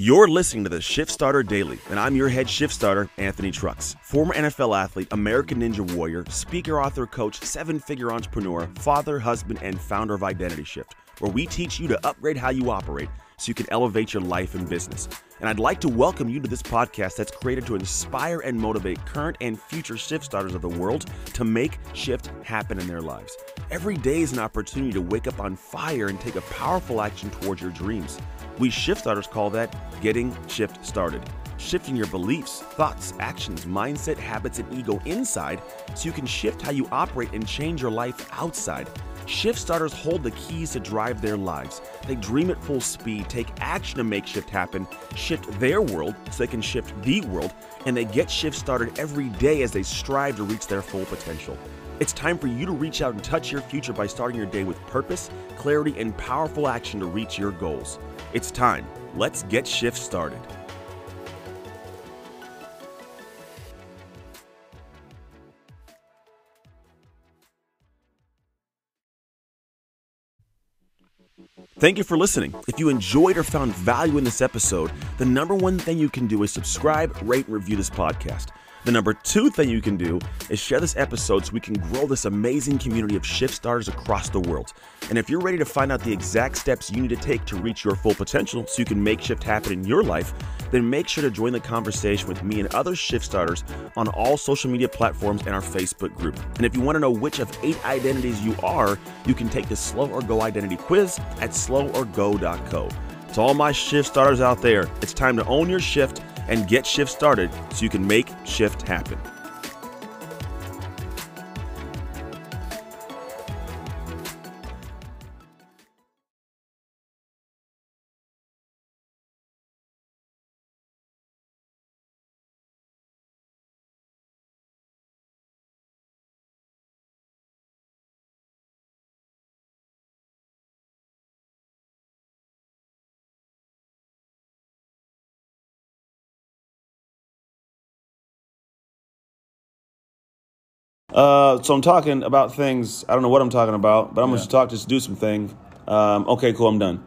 You're listening to the Shift Starter Daily, and I'm your head shift starter, Anthony Trucks. Former NFL athlete, American Ninja Warrior, speaker, author, coach, seven figure entrepreneur, father, husband, and founder of Identity Shift, where we teach you to upgrade how you operate so you can elevate your life and business. And I'd like to welcome you to this podcast that's created to inspire and motivate current and future shift starters of the world to make shift happen in their lives. Every day is an opportunity to wake up on fire and take a powerful action towards your dreams. We shift starters call that getting shift started. Shifting your beliefs, thoughts, actions, mindset, habits, and ego inside so you can shift how you operate and change your life outside. Shift starters hold the keys to drive their lives. They dream at full speed, take action to make shift happen, shift their world so they can shift the world, and they get shift started every day as they strive to reach their full potential. It's time for you to reach out and touch your future by starting your day with purpose, clarity, and powerful action to reach your goals. It's time. Let's get shift started. Thank you for listening. If you enjoyed or found value in this episode, the number one thing you can do is subscribe, rate, and review this podcast. The number two thing you can do is share this episode so we can grow this amazing community of shift starters across the world. And if you're ready to find out the exact steps you need to take to reach your full potential so you can make shift happen in your life, then make sure to join the conversation with me and other shift starters on all social media platforms and our Facebook group. And if you want to know which of eight identities you are, you can take the Slow or Go identity quiz at sloworgo.co. To all my shift starters out there, it's time to own your shift and get shift started so you can make shift happen. Uh, so I'm talking about things. I don't know what I'm talking about, but I'm Yeah. going to talk, just do some thing. Um, okay, cool. I'm done.